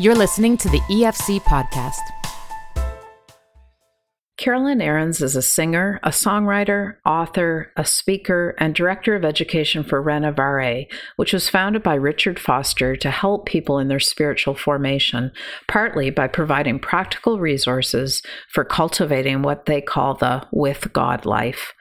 You're listening to the EFC podcast. Carolyn Arends is a singer, a songwriter, author, a speaker, and director of education for Renovare, which was founded by Richard Foster to help people in their spiritual formation, partly by providing practical resources for cultivating what they call the with God life.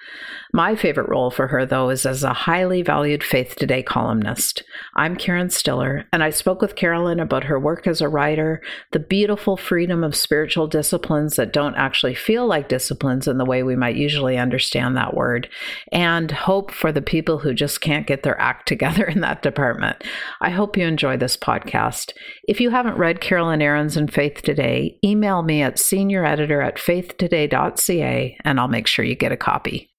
My favorite role for her, though, is as a highly valued Faith Today columnist. I'm Karen Stiller, and I spoke with Carolyn about her work as a writer, the beautiful freedom of spiritual disciplines that don't actually feel like disciplines in the way we might usually understand that word, and hope for the people who just can't get their act together in that department. I hope you enjoy this podcast. If you haven't read Carolyn Arends and Faith Today, email me at senior editor at faithtoday.ca and I'll make sure you get a copy.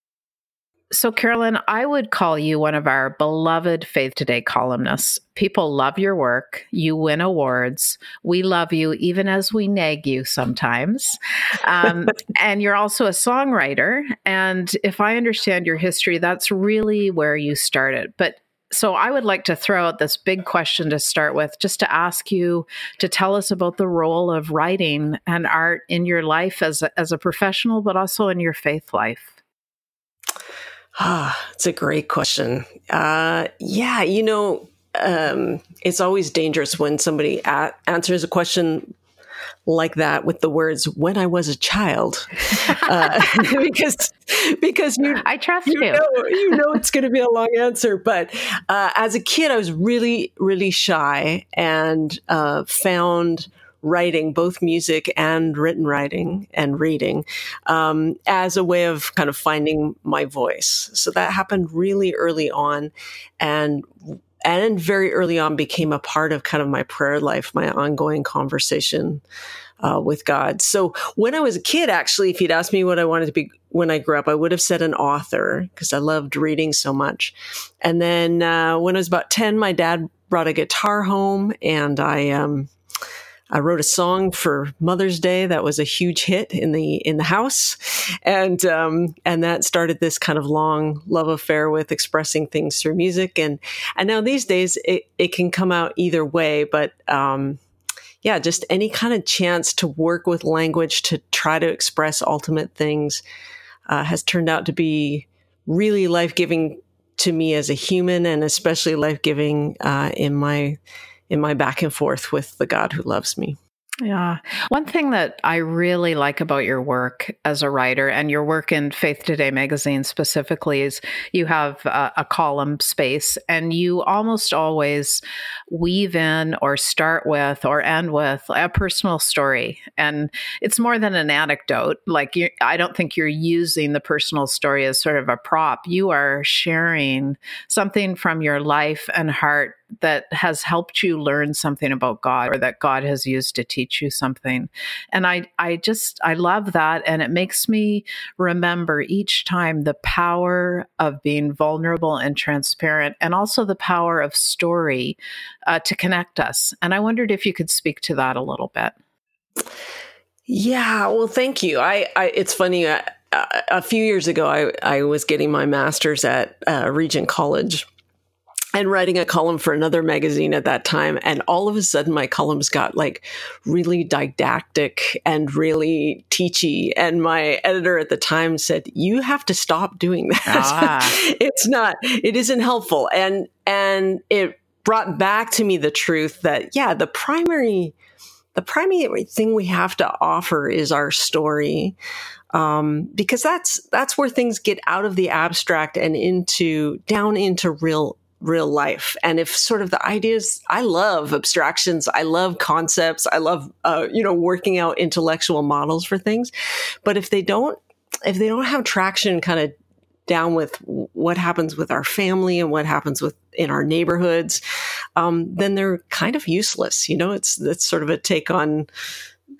So, Carolyn, I would call you one of our beloved Faith Today columnists. People love your work. You win awards. We love you, even as we nag you sometimes. Um, and you're also a songwriter. And if I understand your history, that's really where you started. But so I would like to throw out this big question to start with, just to ask you to tell us about the role of writing and art in your life as a, as a professional, but also in your faith life. Ah, it's a great question. Uh, yeah, you know, um, it's always dangerous when somebody a- answers a question like that with the words "when I was a child," uh, because because you I trust you you. know, you know it's going to be a long answer. But uh, as a kid, I was really really shy and uh, found writing, both music and written writing and reading, um, as a way of kind of finding my voice. So that happened really early on, and and very early on became a part of kind of my prayer life, my ongoing conversation uh, with God. So when I was a kid, actually, if you'd asked me what I wanted to be when I grew up, I would have said an author because I loved reading so much. And then uh, when I was about 10, my dad brought a guitar home and I, um, I wrote a song for Mother's Day that was a huge hit in the in the house, and um, and that started this kind of long love affair with expressing things through music. And and now these days it, it can come out either way, but um, yeah, just any kind of chance to work with language to try to express ultimate things uh, has turned out to be really life giving to me as a human, and especially life giving uh, in my in my back and forth with the God who loves me. Yeah. One thing that I really like about your work as a writer and your work in Faith Today magazine specifically is you have a, a, column space and you almost always weave in or start with or end with a personal story. And it's more than an anecdote. Like, I don't think you're using the personal story as sort of a prop. You are sharing something from your life and heart that has helped you learn something about God or that God has used to teach you something. And I I just I love that and it makes me remember each time the power of being vulnerable and transparent and also the power of story uh, to connect us. And I wondered if you could speak to that a little bit. Yeah, well, thank you. I, I it's funny. I, uh, a few years ago, I, I was getting my master's at uh, Regent College, and writing a column for another magazine at that time. And all of a sudden, my columns got like really didactic and really teachy. And my editor at the time said, You have to stop doing that. Ah. it's not, it isn't helpful. And, and it brought back to me the truth that, yeah, the primary, the primary thing we have to offer is our story. Um, because that's that's where things get out of the abstract and into down into real real life. And if sort of the ideas, I love abstractions, I love concepts, I love, uh, you know, working out intellectual models for things. But if they don't, if they don't have traction kind of down with what happens with our family and what happens with in our neighborhoods, um, then they're kind of useless. You know, it's that's sort of a take on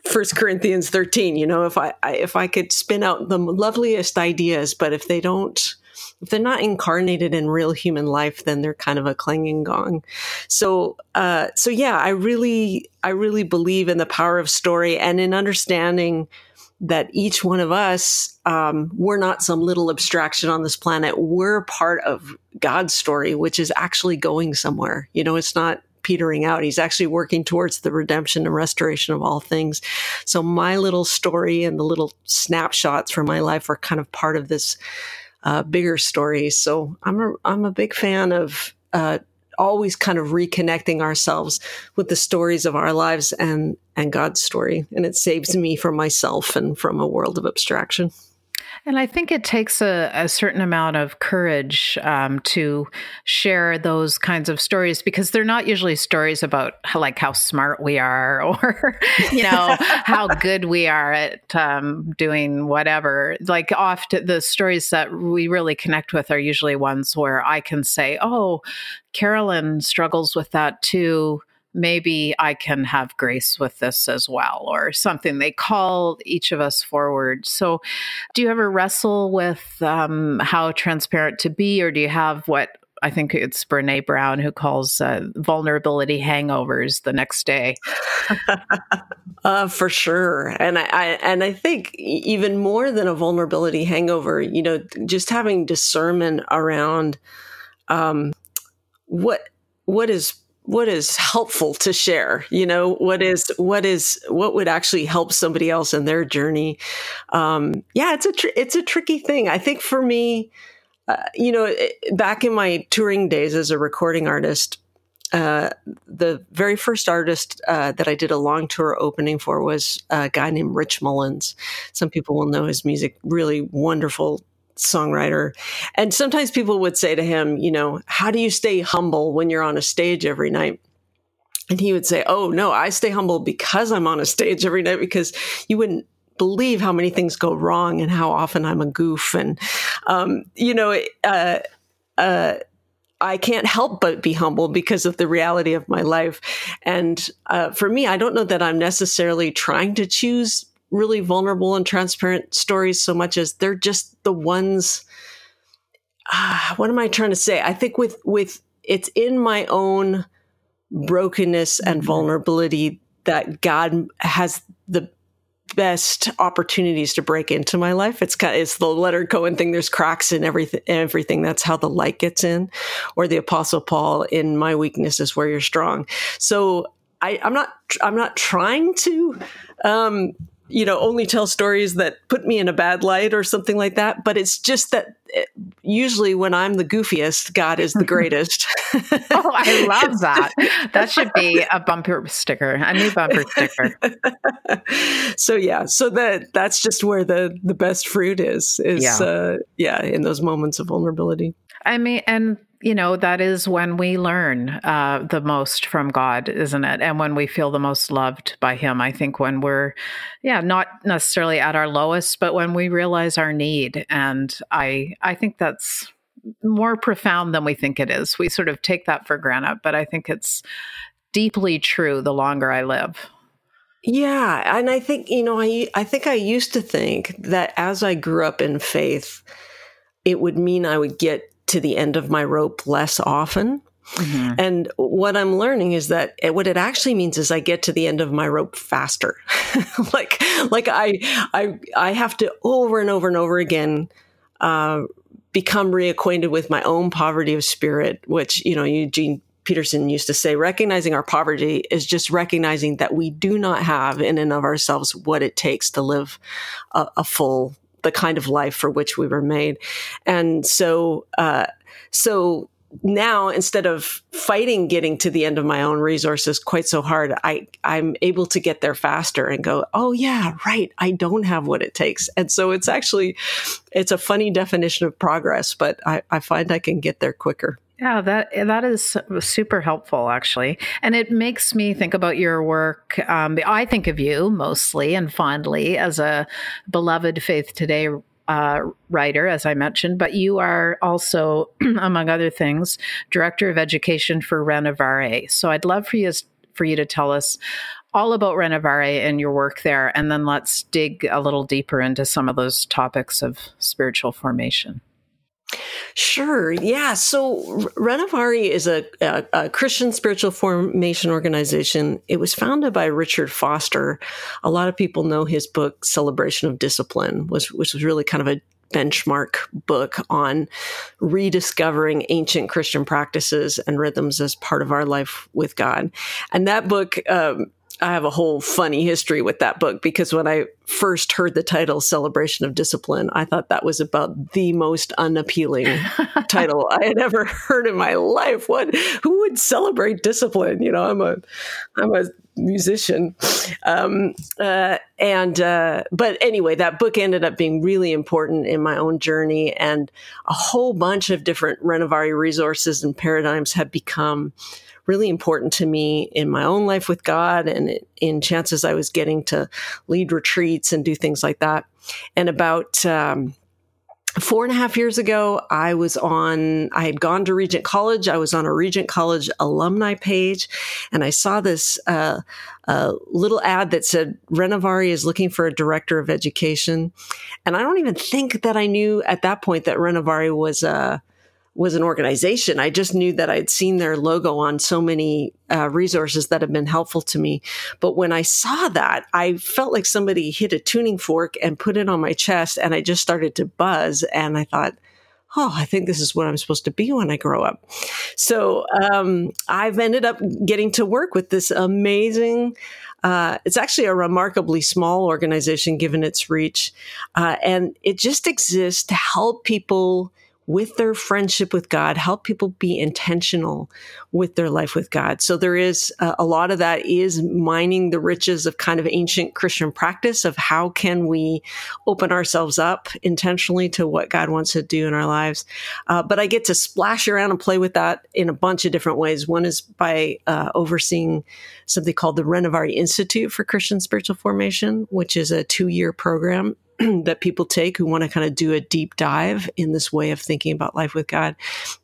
First Corinthians thirteen. You know, if I, I if I could spin out the loveliest ideas, but if they don't if they're not incarnated in real human life, then they're kind of a clanging gong. So, uh, so yeah, I really, I really believe in the power of story and in understanding that each one of us, um, we're not some little abstraction on this planet. We're part of God's story, which is actually going somewhere. You know, it's not petering out. He's actually working towards the redemption and restoration of all things. So my little story and the little snapshots from my life are kind of part of this uh, bigger stories. So I'm a I'm a big fan of uh, always kind of reconnecting ourselves with the stories of our lives and and God's story, and it saves me from myself and from a world of abstraction. And I think it takes a, a certain amount of courage um, to share those kinds of stories because they're not usually stories about how, like how smart we are or you know how good we are at um, doing whatever. Like often the stories that we really connect with are usually ones where I can say, "Oh, Carolyn struggles with that too." Maybe I can have grace with this as well, or something. They call each of us forward. So, do you ever wrestle with um, how transparent to be, or do you have what I think it's Brene Brown who calls uh, vulnerability hangovers the next day. uh, for sure, and I, I, and I think even more than a vulnerability hangover, you know, just having discernment around um, what what is what is helpful to share? You know what is what is what would actually help somebody else in their journey? Um yeah it's a tr- it's a tricky thing. I think for me uh, you know it, back in my touring days as a recording artist uh, the very first artist uh, that I did a long tour opening for was a guy named Rich Mullins. Some people will know his music, really wonderful songwriter. And sometimes people would say to him, you know, how do you stay humble when you're on a stage every night? And he would say, oh, no, I stay humble because I'm on a stage every night because you wouldn't believe how many things go wrong and how often I'm a goof. And, um, you know, uh, uh, I can't help but be humble because of the reality of my life. And uh, for me, I don't know that I'm necessarily trying to choose really vulnerable and transparent stories so much as they're just the ones uh, what am i trying to say i think with with it's in my own brokenness and mm-hmm. vulnerability that god has the best opportunities to break into my life. It's kind of, it's the Leonard Cohen thing. There's cracks in everything, everything. That's how the light gets in or the apostle Paul in my weakness is where you're strong. So I, am not, I'm not trying to, um, you know, only tell stories that put me in a bad light or something like that. But it's just that usually when I'm the goofiest, God is the greatest. oh, I love that. That should be a bumper sticker, a new bumper sticker. so yeah, so that that's just where the the best fruit is. Is yeah, uh, yeah in those moments of vulnerability. I mean, and you know, that is when we learn uh, the most from God, isn't it? And when we feel the most loved by Him. I think when we're, yeah, not necessarily at our lowest, but when we realize our need. And I, I think that's more profound than we think it is. We sort of take that for granted, but I think it's deeply true the longer I live. Yeah, and I think you know, I I think I used to think that as I grew up in faith, it would mean I would get to the end of my rope less often. Mm-hmm. And what I'm learning is that what it actually means is I get to the end of my rope faster. like, like I, I, I have to over and over and over again, uh, become reacquainted with my own poverty of spirit, which, you know, Eugene Peterson used to say, recognizing our poverty is just recognizing that we do not have in and of ourselves what it takes to live a, a full the kind of life for which we were made. And so, uh, so now instead of fighting getting to the end of my own resources quite so hard, I, I'm able to get there faster and go, oh yeah, right. I don't have what it takes. And so it's actually, it's a funny definition of progress, but I, I find I can get there quicker. Yeah, that that is super helpful, actually, and it makes me think about your work. Um, I think of you mostly and fondly as a beloved Faith Today uh, writer, as I mentioned, but you are also, among other things, director of education for Renovare. So I'd love for you for you to tell us all about Renovare and your work there, and then let's dig a little deeper into some of those topics of spiritual formation. Sure. Yeah. So Renovare is a, a, a, Christian spiritual formation organization. It was founded by Richard Foster. A lot of people know his book Celebration of Discipline, was which was really kind of a benchmark book on rediscovering ancient Christian practices and rhythms as part of our life with God. And that book, um, I have a whole funny history with that book because when I first heard the title Celebration of Discipline, I thought that was about the most unappealing title I had ever heard in my life. What who would celebrate discipline? You know, I'm a I'm a musician. Um, uh, and uh, but anyway, that book ended up being really important in my own journey, and a whole bunch of different Renovare resources and paradigms have become really important to me in my own life with God and in chances I was getting to lead retreats and do things like that. And about um, four and a half years ago, I was on, I had gone to Regent College. I was on a Regent College alumni page and I saw this uh, uh, little ad that said Renovare is looking for a director of education. And I don't even think that I knew at that point that Renovare was a, was an organization. I just knew that I'd seen their logo on so many uh, resources that have been helpful to me. But when I saw that, I felt like somebody hit a tuning fork and put it on my chest, and I just started to buzz. And I thought, oh, I think this is what I'm supposed to be when I grow up. So um, I've ended up getting to work with this amazing. Uh, it's actually a remarkably small organization given its reach, uh, and it just exists to help people with their friendship with God, help people be intentional with their life with God. So there is uh, a lot of that is mining the riches of kind of ancient Christian practice of how can we open ourselves up intentionally to what God wants to do in our lives. Uh, but I get to splash around and play with that in a bunch of different ways. One is by uh, overseeing something called the Renovare Institute for Christian Spiritual Formation, which is a two year program that people take who want to kind of do a deep dive in this way of thinking about life with God.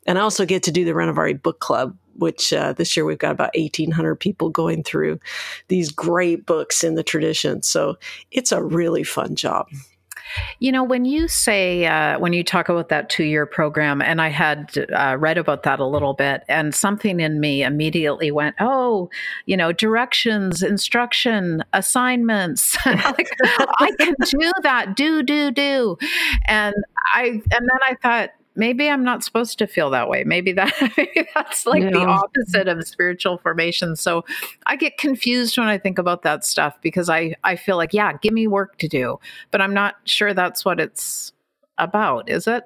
And I also get to do the Renovare Book Club, which uh, this year we've got about 1,800 people going through these great books in the tradition. So it's a really fun job. You know, when you say, uh, when you talk about that two year program, and I had uh, read about that a little bit, and something in me immediately went, oh, you know, directions, instruction, assignments. like, I can do that, do, do, do. And I, and then I thought, maybe I'm not supposed to feel that way. Maybe that maybe that's like yeah. the opposite of spiritual formation. So I get confused when I think about that stuff because I I feel like yeah, give me work to do, but I'm not sure that's what it's about. Is it?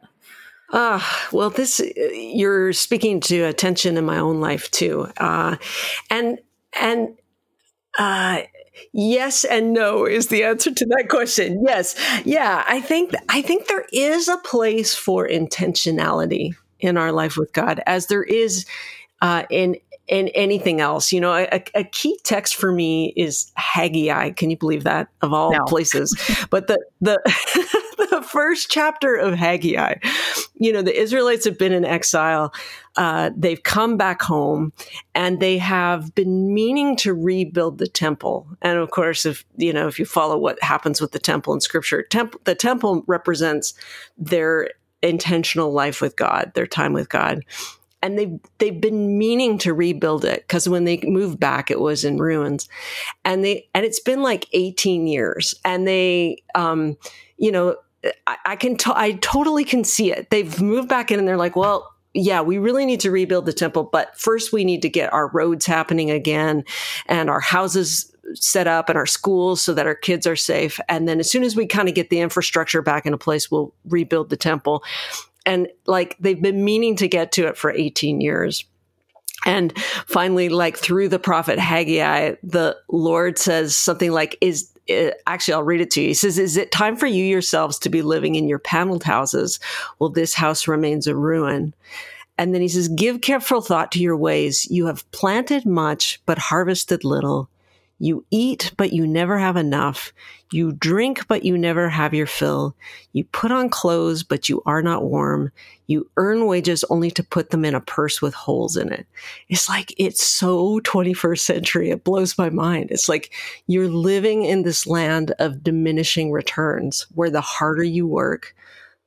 Uh, well, this you're speaking to attention in my own life too, uh, and and uh, Yes and no is the answer to that question. Yes. Yeah, I think I think there is a place for intentionality in our life with God as there is uh, in in anything else. You know, a, a, key text for me is Haggai. Can you believe that? Of all no. places, but the the the first chapter of Haggai. You know, the Israelites have been in exile. Uh, they've come back home, and they have been meaning to rebuild the temple. And of course, if you know, if you follow what happens with the temple in Scripture, temple the temple represents their intentional life with God, their time with God. And they've they've been meaning to rebuild it because when they moved back it was in ruins. And they and it's been like 18 years and they um you know i, I can to, i totally can see it. They've moved back in and they're like well yeah, we really need to rebuild the temple, but first we need to get our roads happening again and our houses set up and our schools so that our kids are safe. And then as soon as we kind of get the infrastructure back into place, we'll rebuild the temple and like they've been meaning to get to it for 18 years. And finally, like through the prophet Haggai, the Lord says something like, is actually, I'll read it to you. He says, Is it time for you yourselves to be living in your paneled houses while this house remains a ruin? And then he says, Give careful thought to your ways. You have planted much, but harvested little. You eat, but you never have enough. You drink, but you never have your fill. You put on clothes, but you are not warm. You earn wages only to put them in a purse with holes in it. It's like, it's so 21st century. It blows my mind. It's like you're living in this land of diminishing returns where the harder you work,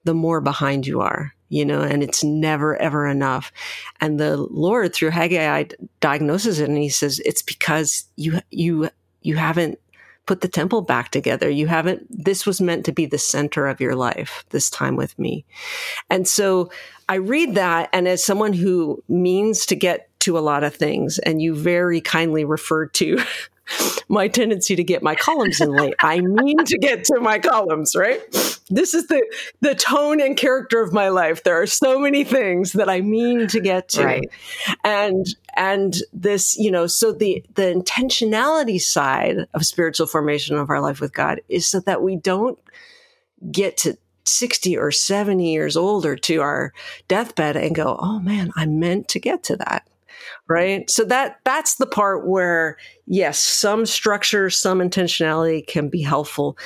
the more behind you are you know, and it's never ever enough. And the Lord through Haggai diagnoses it and he says, it's because you, you, you haven't put the temple back together. You haven't, this was meant to be the center of your life, this time with me. And so I read that. And as someone who means to get to a lot of things, and you very kindly referred to my tendency to get my columns in late. I mean to get to my columns, right? This is the the tone and character of my life. There are so many things that I mean to get to. Right. And and this, you know, so the the intentionality side of spiritual formation of our life with God is so that we don't get to 60 or 70 years old or to our deathbed and go, "Oh man, I meant to get to that." right so that that's the part where yes some structure some intentionality can be helpful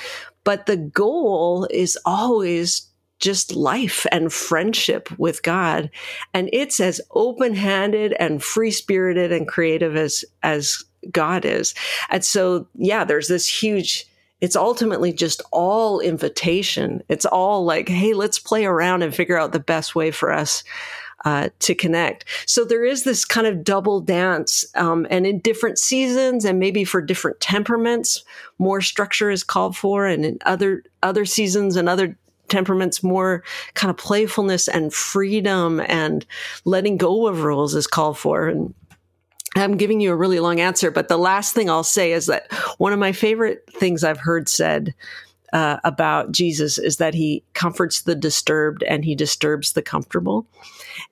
but the goal is always just life and friendship with God. And it's as open handed and free spirited and creative as, as God is. And so, yeah, there's this huge, it's ultimately just all invitation. It's all like, hey, let's play around and figure out the best way for us uh, to connect. So there is this kind of double dance, um, and in different seasons, and maybe for different temperaments, more structure is called for, and in other other seasons and other temperaments, more kind of playfulness and freedom and letting go of rules is called for, and. I'm giving you a really long answer, but the last thing I'll say is that one of my favorite things I've heard said uh, about Jesus is that he comforts the disturbed and he disturbs the comfortable.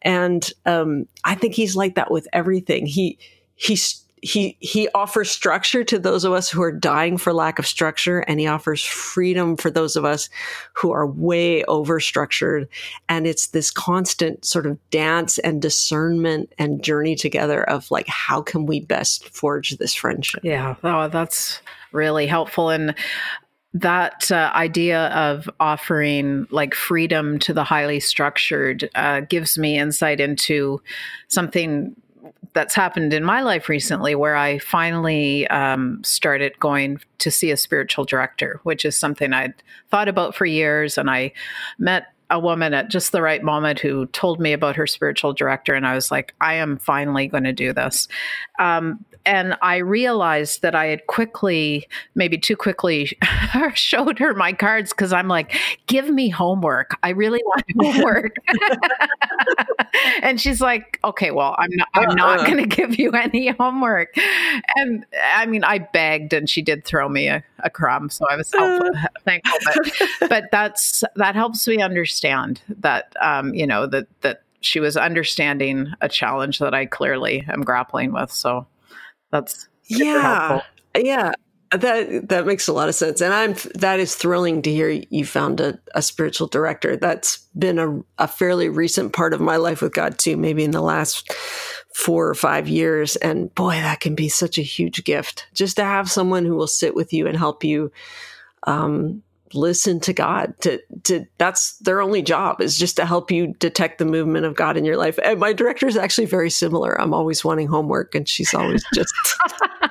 And um, I think he's like that with everything. He he's he he offers structure to those of us who are dying for lack of structure and he offers freedom for those of us who are way over structured and it's this constant sort of dance and discernment and journey together of like how can we best forge this friendship yeah oh, that's really helpful and that uh, idea of offering like freedom to the highly structured uh, gives me insight into something that's happened in my life recently where I finally um, started going to see a spiritual director, which is something I'd thought about for years. And I met a woman at just the right moment who told me about her spiritual director, and I was like, I am finally going to do this. Um, and I realized that I had quickly, maybe too quickly, showed her my cards because I'm like, give me homework. I really want homework. and she's like, okay, well, I'm not, I'm not uh-uh. going to give you any homework. And I mean, I begged, and she did throw me a, a crumb, so I was helpful, uh. thankful. But, but that's that helps me understand that, um, you know, that that she was understanding a challenge that I clearly am grappling with. So that's yeah, yeah. That that makes a lot of sense, and I'm that is thrilling to hear you found a, a spiritual director. That's been a, a fairly recent part of my life with God too, maybe in the last four or five years. And boy, that can be such a huge gift just to have someone who will sit with you and help you um, listen to God. To to that's their only job is just to help you detect the movement of God in your life. And my director is actually very similar. I'm always wanting homework, and she's always just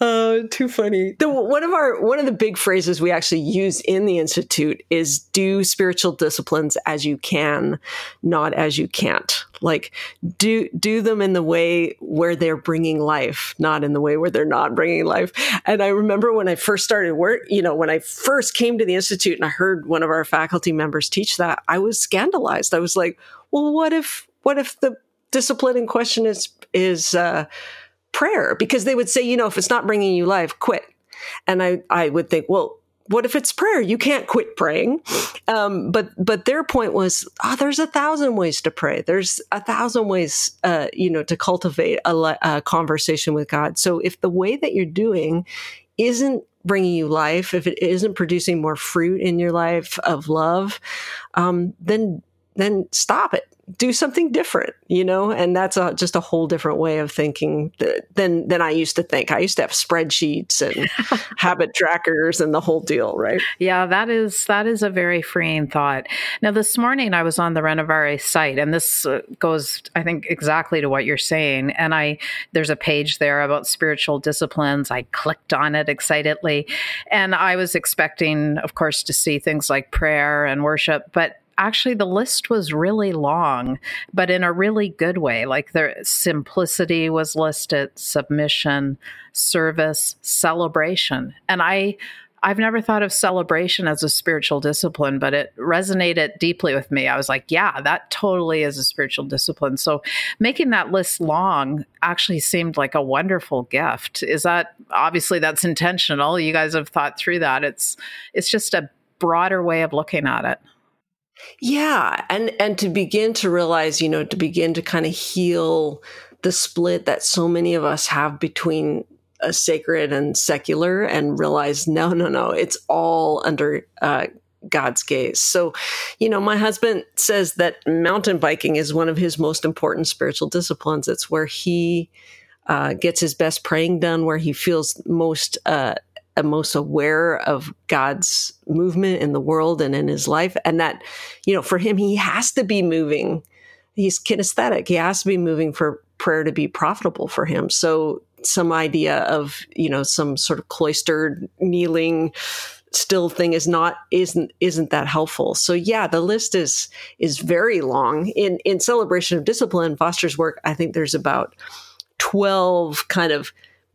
Oh, too funny. The, one of our one of the big phrases we actually use in the institute is "do spiritual disciplines as you can, not as you can't." Like do do them in the way where they're bringing life, not in the way where they're not bringing life. And I remember when I first started work, you know, when I first came to the institute and I heard one of our faculty members teach that, I was scandalized. I was like, "Well, what if what if the discipline in question is is uh, prayer because they would say, you know, if it's not bringing you life, quit. And I, I would think, well, what if it's prayer? You can't quit praying. Um, but but their point was, oh, there's a thousand ways to pray. There's a thousand ways, uh, you know, to cultivate a, a conversation with God. So if the way that you're doing isn't bringing you life, if it isn't producing more fruit in your life of love, um, then then stop it do something different, you know? And that's a, just a whole different way of thinking than, than I used to think. I used to have spreadsheets and habit trackers and the whole deal, right? Yeah, that is, that is a very freeing thought. Now, this morning I was on the Renovare site and this uh, goes, I think, exactly to what you're saying. And I, there's a page there about spiritual disciplines. I clicked on it excitedly and I was expecting, of course, to see things like prayer and worship, but actually the list was really long, but in a really good way. Like the simplicity was listed, submission, service, celebration. And I I've never thought of celebration as a spiritual discipline, but it resonated deeply with me. I was like, yeah, that totally is a spiritual discipline. So making that list long actually seemed like a wonderful gift. Is that obviously that's intentional? You guys have thought through that. It's it's just a broader way of looking at it. Yeah, and and to begin to realize, you know, to begin to kind of heal the split that so many of us have between a sacred and secular and realize no no no it's all under uh, god's gaze. So you know my husband says that mountain biking is one of his most important spiritual disciplines. It's where he uh, gets his best praying done where he feels most uh, most aware of God's movement in the world and in his life. And that, you know, for him, he has to be moving. He's kinesthetic. He has to be moving for prayer to be profitable for him. So some idea of you know some sort of cloistered kneeling still thing is not isn't isn't that helpful so yeah the list is is very long in in celebration of discipline foster's work i think there's about 12 kind of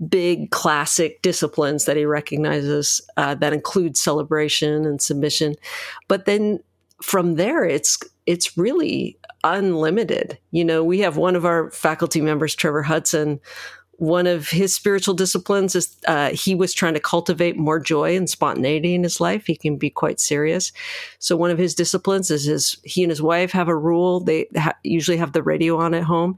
big classic disciplines that he recognizes uh, that include celebration and submission but then from there it's it's really unlimited you know we have one of our faculty members trevor hudson one of his spiritual disciplines is uh, he was trying to cultivate more joy and spontaneity in his life. He can be quite serious. So one of his disciplines is his he and his wife have a rule. They ha- usually have the radio on at home,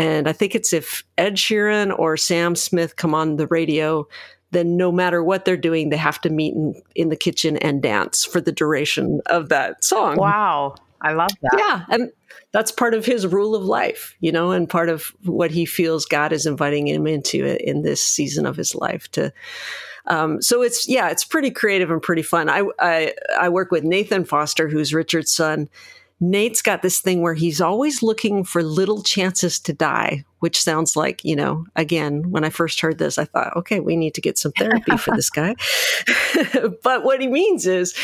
and I think it's if Ed Sheeran or Sam Smith come on the radio, then no matter what they're doing, they have to meet in, in the kitchen and dance for the duration of that song. Wow. I love that. Yeah. And that's part of his rule of life, you know, and part of what he feels God is inviting him into in this season of his life to. Um, so it's yeah, it's pretty creative and pretty fun. I, I I work with Nathan Foster, who's Richard's son. Nate's got this thing where he's always looking for little chances to die, which sounds like, you know, again, when I first heard this, I thought, okay, we need to get some therapy for this guy. but what he means is,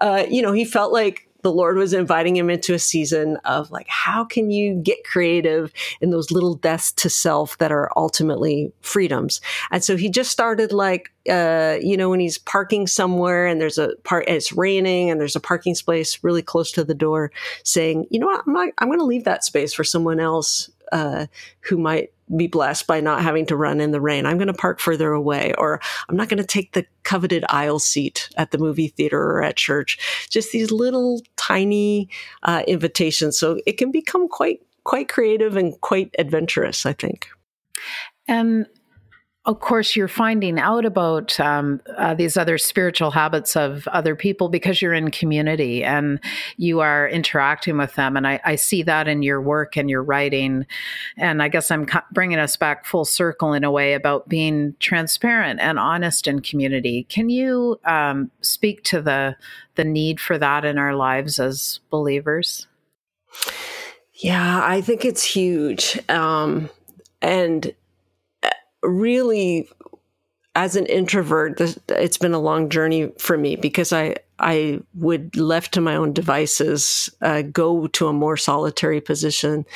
uh, you know, he felt like the Lord was inviting him into a season of like, how can you get creative in those little deaths to self that are ultimately freedoms? And so he just started like, uh, you know, when he's parking somewhere and there's a part, it's raining and there's a parking space really close to the door saying, you know what, I'm, not, I'm going to leave that space for someone else uh, who might be blessed by not having to run in the rain. I'm going to park further away, or I'm not going to take the coveted aisle seat at the movie theater or at church. Just these little tiny uh, invitations. So it can become quite quite creative and quite adventurous. I think. And of course, you're finding out about um, uh, these other spiritual habits of other people because you're in community and you are interacting with them. And I, I see that in your work and your writing. And I guess I'm bringing us back full circle in a way about being transparent and honest in community. Can you um, speak to the the need for that in our lives as believers? Yeah, I think it's huge. Um, and really as an introvert, this, it's been a long journey for me because I I would left to my own devices uh, go to a more solitary position,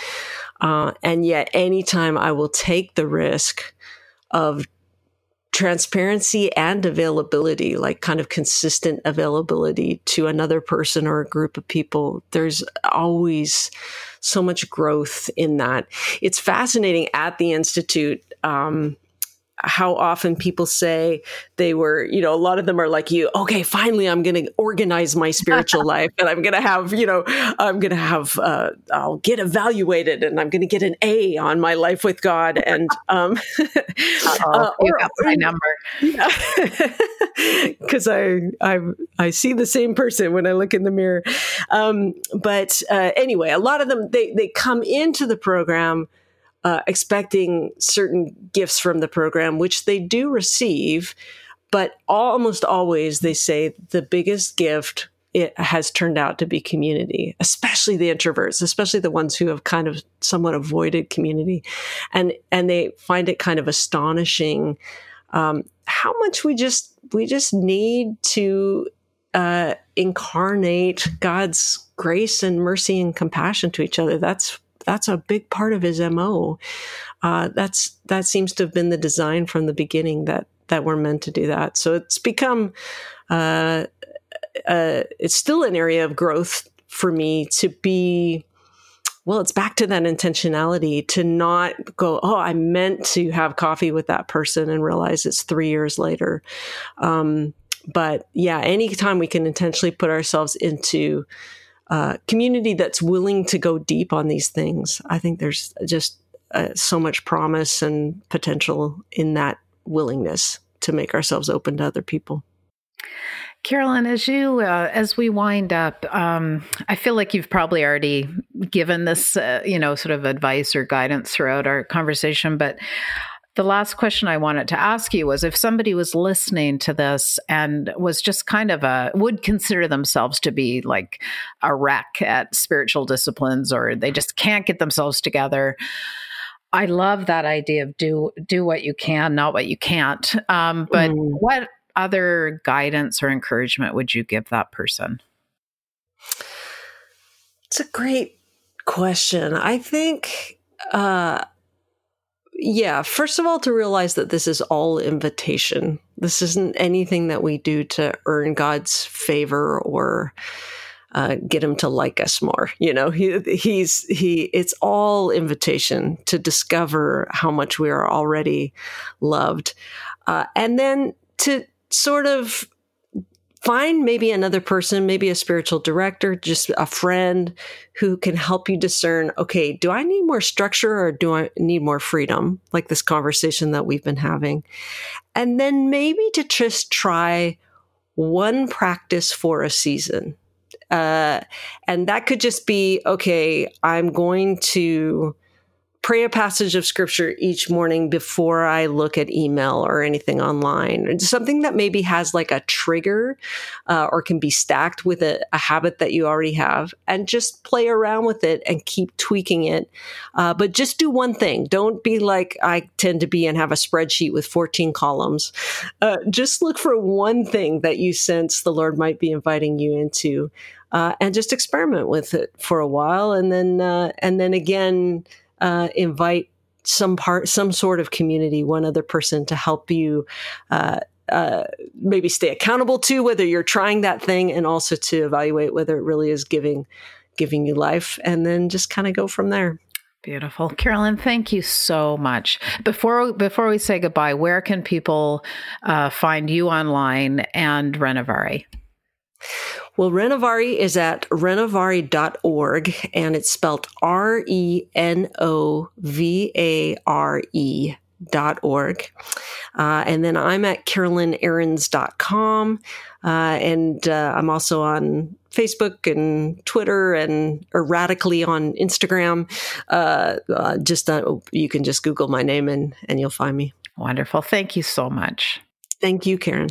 uh, and yet anytime I will take the risk of transparency and availability, like kind of consistent availability to another person or a group of people, there's always so much growth in that. It's fascinating at the institute. Um, how often people say they were, you know, a lot of them are like you, okay, finally I'm going to organize my spiritual life and I'm going to have, you know, I'm going to have, uh, I'll get evaluated and I'm going to get an A on my life with God. And, um, uh, or, my number. Yeah. Cause I, I, I see the same person when I look in the mirror. Um, but, uh, anyway, a lot of them, they, they come into the program, uh, expecting certain gifts from the program, which they do receive, but almost always they say the biggest gift it has turned out to be community, especially the introverts, especially the ones who have kind of somewhat avoided community, and and they find it kind of astonishing um, how much we just we just need to uh, incarnate God's grace and mercy and compassion to each other. That's that's a big part of his mo. Uh, that's that seems to have been the design from the beginning that that we're meant to do that. So it's become uh, uh, it's still an area of growth for me to be well, it's back to that intentionality to not go, oh, I meant to have coffee with that person and realize it's three years later. Um, but yeah, anytime we can intentionally put ourselves into uh, community that's willing to go deep on these things, I think there's just uh, so much promise and potential in that willingness to make ourselves open to other people. Carolyn, as you uh, as we wind up, um, I feel like you've probably already given this, uh, you know, sort of advice or guidance throughout our conversation. But the last question I wanted to ask you was if somebody was listening to this and was just kind of a would consider themselves to be like a wreck at spiritual disciplines, or they just can't get themselves together. I love that idea of do do what you can, not what you can't. Um, but mm. what other guidance or encouragement would you give that person? It's a great question. I think, uh, yeah, first of all, to realize that this is all invitation. This isn't anything that we do to earn God's favor or uh, get him to like us more. You know, he, he's he. It's all invitation to discover how much we are already loved, uh, and then to sort of find maybe another person, maybe a spiritual director, just a friend who can help you discern okay, do I need more structure or do I need more freedom? Like this conversation that we've been having. And then maybe to just try one practice for a season. Uh, and that could just be okay, I'm going to pray a passage of scripture each morning before I look at email or anything online. Something that maybe has like a trigger uh, or can be stacked with a, a, habit that you already have and just play around with it and keep tweaking it. Uh, but just do one thing. Don't be like I tend to be and have a spreadsheet with 14 columns. Uh, just look for one thing that you sense the Lord might be inviting you into. Uh, and just experiment with it for a while, and then uh, and then again, uh, invite some part, some sort of community, one other person to help you uh, uh, maybe stay accountable to whether you're trying that thing, and also to evaluate whether it really is giving giving you life, and then just kind of go from there. Beautiful. Carolyn, thank you so much. Before before we say goodbye, where can people uh, find you online and Renovare? Well, Renovare is at renovare.org and it's spelled R E N O V A R E dot org. Uh, and then I'm at carolynarends.com. Uh, and uh, I'm also on Facebook and Twitter and erratically on Instagram. Uh, uh, just uh, you can just Google my name and, and you'll find me. Wonderful. Thank you so much. Thank you, Karen.